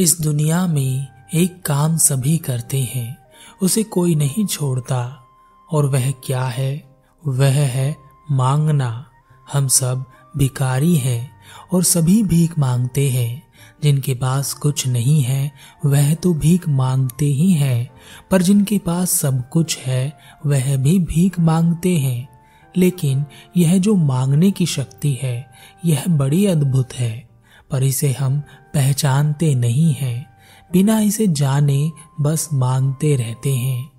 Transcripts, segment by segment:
इस दुनिया में एक काम सभी करते हैं, उसे कोई नहीं छोड़ता। और वह क्या है? वह है मांगना। हम सब भिकारी हैं और सभी भीख मांगते हैं। जिनके पास कुछ नहीं है, वह तो भीख मांगते ही हैं। पर जिनके पास सब कुछ है, वह भी भीख मांगते हैं। लेकिन यह जो मांगने की शक्ति है, यह बड़ी अद्भुत है। पर इसे हम पहचानते नहीं हैं। बिना इसे जाने बस मांगते रहते हैं।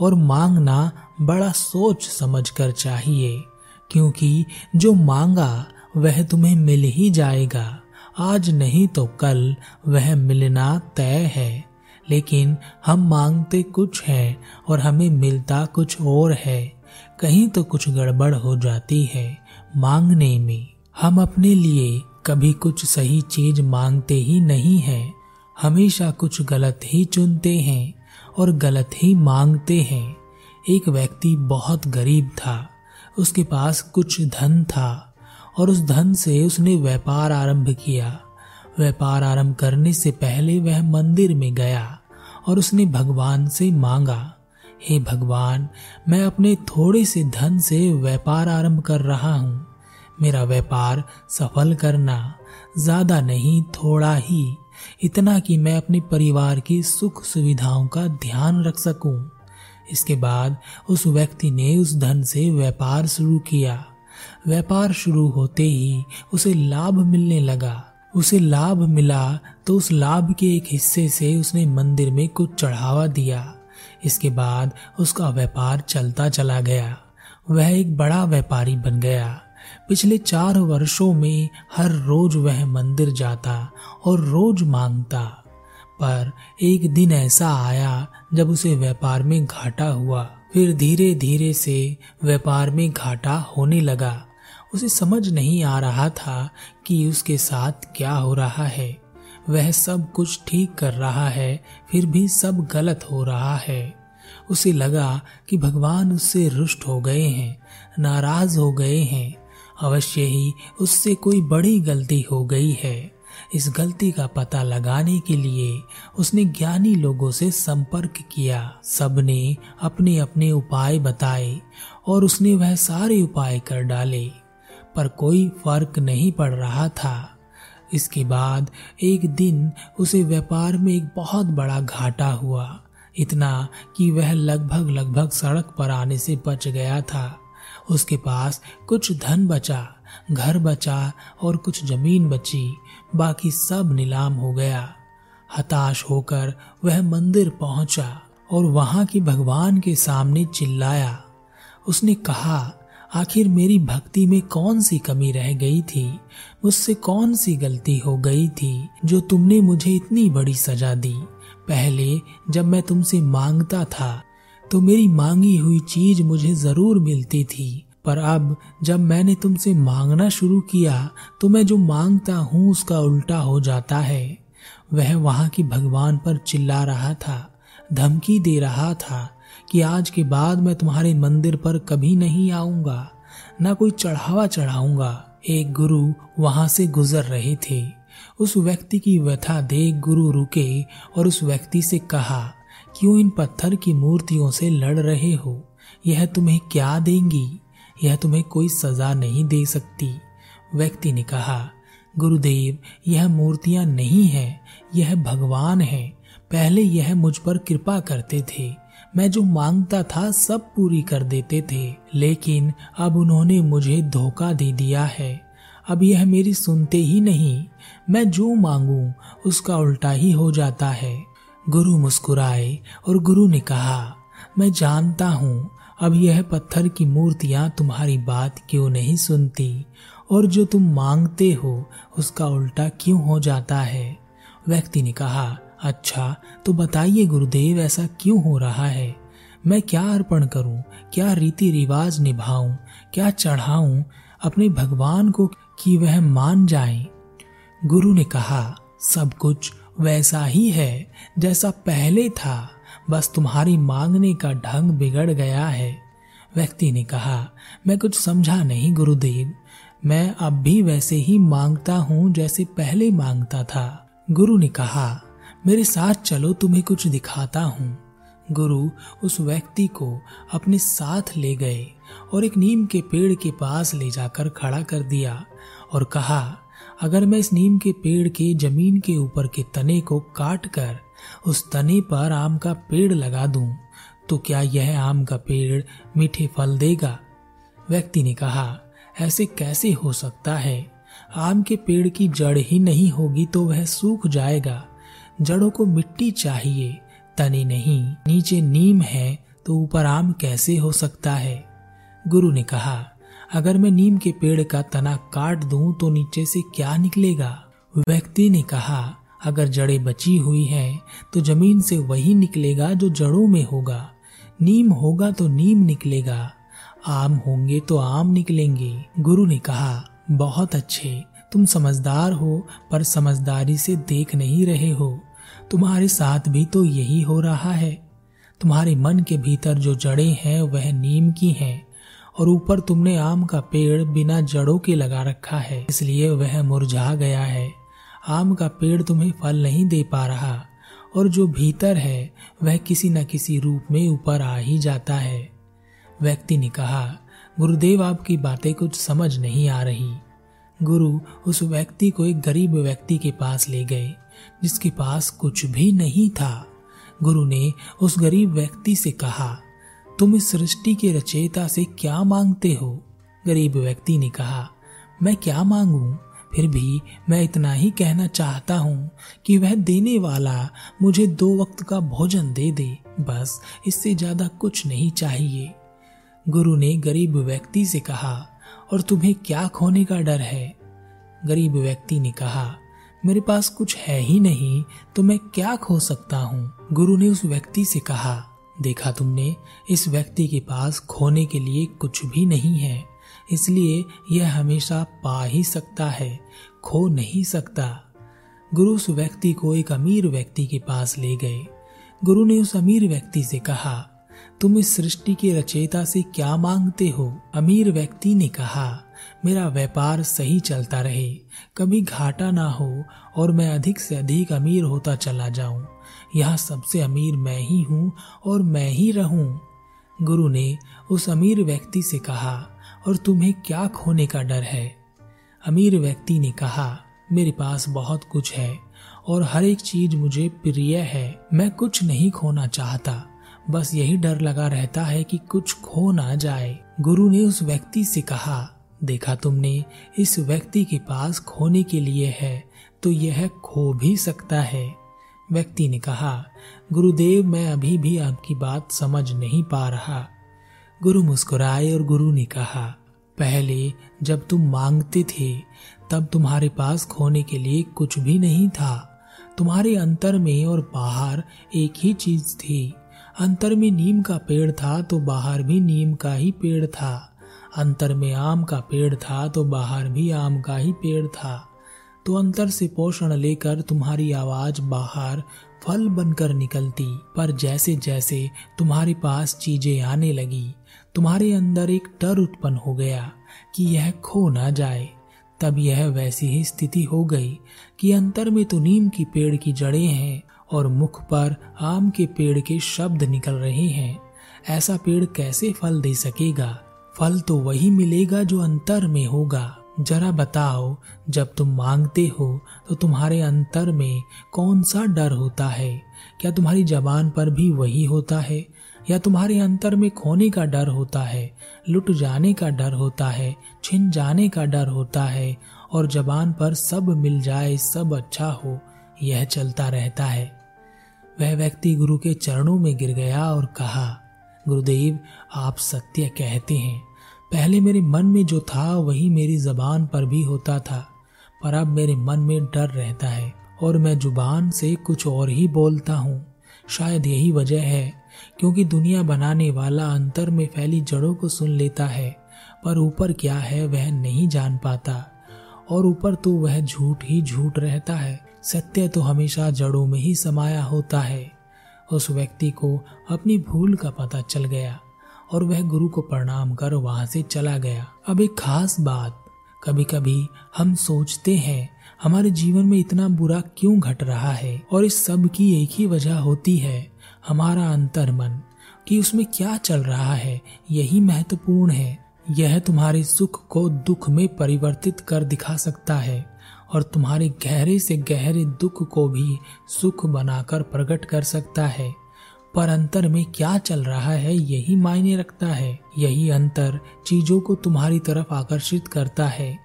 और मांगना बड़ा सोच समझकर चाहिए, क्योंकि जो मांगा वह तुम्हें मिल ही जाएगा। आज नहीं तो कल वह मिलना तय है। लेकिन हम मांगते कुछ है और हमें मिलता कुछ और है। कहीं तो कुछ गड़बड़ हो जाती है मांगने में। हम अपने लिए कभी कुछ सही चीज़ मांगते ही नहीं है, हमेशा कुछ गलत ही चुनते हैं और गलत ही मांगते हैं। एक व्यक्ति बहुत गरीब था, उसके पास कुछ धन था और उस धन से उसने व्यापार आरंभ किया। व्यापार आरंभ करने से पहले वह मंदिर में गया और उसने भगवान से मांगा, हे भगवान, मैं अपने थोड़े से धन से व्यापार आरंभ कर रहा हूँ। मेरा व्यापार सफल करना ज़्यादा नहीं, थोड़ा ही। इतना कि मैं अपने परिवार की सुख सुविधाओं का ध्यान रख सकूँ। इसके बाद उस व्यक्ति ने उस धन से व्यापार शुरू किया। व्यापार शुरू होते ही उसे लाभ मिलने लगा। उसे लाभ मिला तो उस लाभ के एक हिस्से से उसने मंदिर में कुछ चढ़ावा दिया। इसके बाद उसका व्यापार चलता चला गया। वह एक बड़ा व्यापारी बन गया। पिछले चार वर्षों में हर रोज वह मंदिर जाता और रोज माँगता। पर एक दिन ऐसा आया, जब उसे व्यापार में घाटा हुआ। फिर धीरे धीरे से व्यापार में घाटा होने लगा। उसे समझ नहीं आ रहा था कि उसके साथ क्या हो रहा है। वह सब कुछ ठीक कर रहा है, फिर भी सब गलत हो रहा है। उसे लगा कि भगवान उससे रुष्ट हो गए हैं, नाराज़ हो गए हैं। अवश्य ही उससे कोई बड़ी गलती हो गई है। इस गलती का पता लगाने के लिए उसने ज्ञानी लोगों से संपर्क किया। सबने अपने अपने उपाय बताए और उसने वह सारे उपाय कर डाले, पर कोई फ़र्क नहीं पड़ रहा था। इसके बाद एक दिन उसे व्यापार में एक बहुत बड़ा घाटा हुआ, इतना कि वह लगभग लगभग सड़क पर आने से बच गया था। उसके पास कुछ धन बचा, घर बचा और कुछ ज़मीन बची, बाकी सब नीलाम हो गया। हताश होकर वह मंदिर पहुँचा और वहाँ के भगवान के सामने चिल्लाया। उसने कहा, आखिर मेरी भक्ति में कौन सी कमी रह गई थी? मुझसे कौन सी गलती हो गई थी जो तुमने मुझे इतनी बड़ी सजा दी? पहले जब मैं तुमसे माँगता था तो मेरी मांगी हुई चीज़ मुझे ज़रूर मिलती थी। पर अब जब मैंने तुमसे मांगना शुरू किया तो मैं जो माँगता हूँ उसका उल्टा हो जाता है। वह वहाँ की भगवान पर चिल्ला रहा था, धमकी दे रहा था कि आज के बाद मैं तुम्हारे मंदिर पर कभी नहीं आऊँगा, न कोई चढ़ावा चढ़ाऊँगा। एक गुरु वहाँ से गुजर रहे थे। उस व्यक्ति की व्यथा देख गुरु रुके और उस व्यक्ति से कहा क्यों इन पत्थर की मूर्तियों से लड़ रहे हो? यह तुम्हें क्या देंगी? यह तुम्हें कोई सजा नहीं दे सकती। व्यक्ति ने कहा, गुरुदेव, यह मूर्तियाँ नहीं है, यह भगवान है। पहले यह मुझ पर कृपा करते थे। मैं जो माँगता था सब पूरी कर देते थे। लेकिन अब उन्होंने मुझे धोखा दे दिया है। अब यह मेरी सुनते ही नहीं। मैं जो मांगू, उसका उल्टा ही हो जाता है। गुरु मुस्कुराए और गुरु ने कहा, मैं जानता हूँ, अब यह पत्थर की मूर्तियाँ तुम्हारी बात क्यों नहीं सुनती? और जो तुम मांगते हो, उसका उल्टा क्यों हो जाता है? व्यक्ति ने कहा अच्छा तो बताइए गुरुदेव, ऐसा क्यों हो रहा है? मैं क्या अर्पण करूँ? क्या रीति रिवाज निभाऊं? क्या चढ़ाऊं? अपने भगवान को कि वह मान जाए? गुरु ने कहा, सब कुछ वैसा ही है, जैसा पहले था। बस तुम्हारी मांगने का ढंग बिगड़ गया है। व्यक्ति ने कहा, मैं कुछ समझा नहीं, गुरुदेव। मैं अब भी वैसे ही माँगता हूँ जैसे पहले माँगता था। गुरु ने कहा, मेरे साथ चलो, तुम्हें कुछ दिखाता हूँ। गुरु उस व्यक्ति को अपने साथ ले गए और एक नीम के पेड़ के पास ले जाकर खड़ा कर दिया और कहा अगर मैं इस नीम के पेड़ के ज़मीन के ऊपर के तने को काट कर उस तने पर आम का पेड़ लगा दूँ तो क्या यह आम का पेड़ मीठे फल देगा? व्यक्ति ने कहा, ऐसे कैसे हो सकता है? आम के पेड़ की जड़ ही नहीं होगी तो वह सूख जाएगा। जड़ों को मिट्टी चाहिए, तने नहीं। नीचे नीम है तो ऊपर आम कैसे हो सकता है? गुरु ने कहा अगर मैं नीम के पेड़ का तना काट दूँ तो नीचे से क्या निकलेगा? व्यक्ति ने कहा, अगर जड़ें बची हुई हैं तो ज़मीन से वही निकलेगा जो जड़ों में होगा। नीम होगा तो नीम निकलेगा। आम होंगे तो आम निकलेंगे। गुरु ने कहा, बहुत अच्छे। तुम समझदार हो, पर समझदारी से देख नहीं रहे हो। तुम्हारे साथ भी तो यही हो रहा है। तुम्हारे मन के भीतर जो जड़ें हैं, वह नीम की हैं। और ऊपर तुमने आम का पेड़ बिना जड़ों के लगा रखा है, इसलिए वह मुरझा गया है। आम का पेड़ तुम्हें फल नहीं दे पा रहा, और जो भीतर है, वह किसी न किसी रूप में ऊपर आ ही जाता है। व्यक्ति ने कहा, गुरुदेव, आपकी बातें कुछ समझ नहीं आ रही। गुरु उस व्यक्ति को एक गरीब व्यक्ति के पास ले गए, जिसके पास कुछ भी नहीं था। गुरु ने उस गरीब व्यक्ति से कहा तुम इस सृष्टि के रचयिता से क्या मांगते हो? गरीब व्यक्ति ने कहा, मैं क्या मांगू? फिर भी मैं इतना ही कहना चाहता हूँ कि वह देने वाला मुझे दो वक्त का भोजन दे दे, बस इससे ज़्यादा कुछ नहीं चाहिए। गुरु ने गरीब व्यक्ति से कहा, और तुम्हें क्या खोने का डर है? गरीब व्यक्ति ने कहा, मेरे पास कुछ है ही नहीं तो मैं क्या खो सकता हूँ? गुरु ने उस व्यक्ति से कहा देखा तुमने, इस व्यक्ति के पास खोने के लिए कुछ भी नहीं है, इसलिए यह हमेशा पा ही सकता है, खो नहीं सकता। गुरु उस व्यक्ति को एक अमीर व्यक्ति के पास ले गए। गुरु ने उस अमीर व्यक्ति से कहा, तुम इस सृष्टि के रचयिता से क्या मांगते हो? अमीर व्यक्ति ने कहा मेरा व्यापार सही चलता रहे, कभी घाटा ना हो और मैं अधिक से अधिक अमीर होता चला जाऊँ। यहाँ सबसे अमीर मैं ही हूँ और मैं ही रहूँ। गुरु ने उस अमीर व्यक्ति से कहा, और तुम्हें क्या खोने का डर है? अमीर व्यक्ति ने कहा, मेरे पास बहुत कुछ है और हर एक चीज़ मुझे प्रिय है। मैं कुछ नहीं खोना चाहता, बस यही डर लगा रहता है कि कुछ खो ना जाए। गुरु ने उस व्यक्ति से कहा देखा तुमने, इस व्यक्ति के पास खोने के लिए है तो यह खो भी सकता है। व्यक्ति ने कहा, गुरुदेव, मैं अभी भी आपकी बात समझ नहीं पा रहा। गुरु मुस्कुराए और गुरु ने कहा, पहले जब तुम मांगते थे, तब तुम्हारे पास खोने के लिए कुछ भी नहीं था। तुम्हारे अंतर में और बाहर एक ही चीज़ थी। अंतर में नीम का पेड़ था तो बाहर भी नीम का ही पेड़ था। अंतर में आम का पेड़ था तो बाहर भी आम का ही पेड़ था। तो अंतर से पोषण लेकर तुम्हारी आवाज़ बाहर फल बनकर निकलती, पर जैसे जैसे तुम्हारे पास चीज़ें आने लगी, तुम्हारे अंदर एक डर उत्पन्न हो गया कि यह खो ना जाए। तब यह वैसी ही स्थिति हो गई कि अंतर में तो नीम की पेड़ की जड़ें हैं और मुख पर आम के पेड़ के शब्द निकल रहे हैं। ऐसा पेड़ कैसे फल दे सकेगा? फल तो वही मिलेगा जो अंतर में होगा। जरा बताओ, जब तुम मांगते हो तो तुम्हारे अंतर में कौन सा डर होता है? क्या तुम्हारी जबान पर भी वही होता है? या तुम्हारे अंतर में खोने का डर होता है, लुट जाने का डर होता है, छिन जाने का डर होता है, और जबान पर सब मिल जाए, सब अच्छा हो, यह चलता रहता है। वह व्यक्ति गुरु के चरणों में गिर गया और कहा गुरुदेव, आप सत्य कहते हैं। पहले मेरे मन में जो था, वही मेरी जबान पर भी होता था। पर अब मेरे मन में डर रहता है, और मैं ज़ुबान से कुछ और ही बोलता हूँ। शायद यही वजह है, क्योंकि दुनिया बनाने वाला अंतर में फैली जड़ों को सुन लेता है, पर ऊपर क्या है वह नहीं जान पाता। और ऊपर तो वह झूठ ही झूठ रहता है, सत्य तो हमेशा जड़ों में ही समाया होता है। उस व्यक्ति को अपनी भूल का पता चल गया और वह गुरु को प्रणाम कर वहाँ से चला गया। अब एक खास बात कभी कभी हम सोचते हैं, हमारे जीवन में इतना बुरा क्यों घट रहा है और इस सब की एक ही वजह होती है हमारा अंतर मन कि उसमें क्या चल रहा है, यही महत्वपूर्ण है। यह तुम्हारे सुख को दुख में परिवर्तित कर दिखा सकता है। और तुम्हारे गहरे से गहरे दुख को भी सुख बनाकर प्रकट कर सकता है। पर अंतर में क्या चल रहा है, यही मायने रखता है। यही अंतर चीज़ों को तुम्हारी तरफ़ आकर्षित करता है।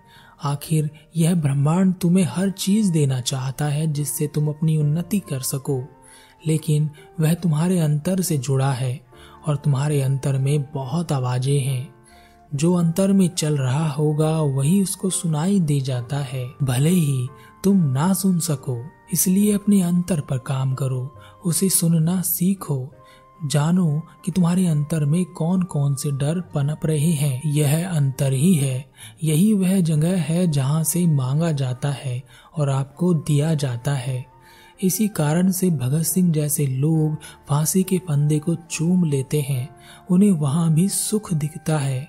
आखिर यह ब्रह्मांड तुम्हें हर चीज़ देना चाहता है, जिससे तुम अपनी उन्नति कर सको। लेकिन वह तुम्हारे अंतर से जुड़ा है, और तुम्हारे अंतर में बहुत आवाज़ें हैं। जो अंतर में चल रहा होगा, वही उसको सुनाई दे जाता है। भले ही तुम ना सुन सको, इसलिए अपने अंतर पर काम करो, उसे सुनना सीखो। जानो कि तुम्हारे अंतर में कौन कौन से डर पनप रहे हैं। यह अंतर ही है। यही वह जगह है जहाँ से मांगा जाता है और आपको दिया जाता है। इसी कारण से भगत सिंह जैसे लोग फांसी के फंदे को चूम लेते हैं। उन्हें वहाँ भी सुख दिखता है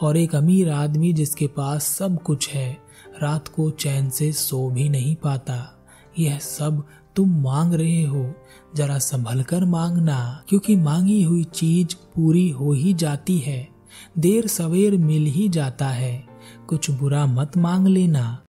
और एक अमीर आदमी जिसके पास सब कुछ है, रात को चैन से सो भी नहीं पाता। यह सब तुम मांग रहे हो। जरा संभल कर मांगना, क्योंकि मांगी हुई चीज़ पूरी हो ही जाती है। देर सवेर मिल ही जाता है। कुछ बुरा मत मांग लेना।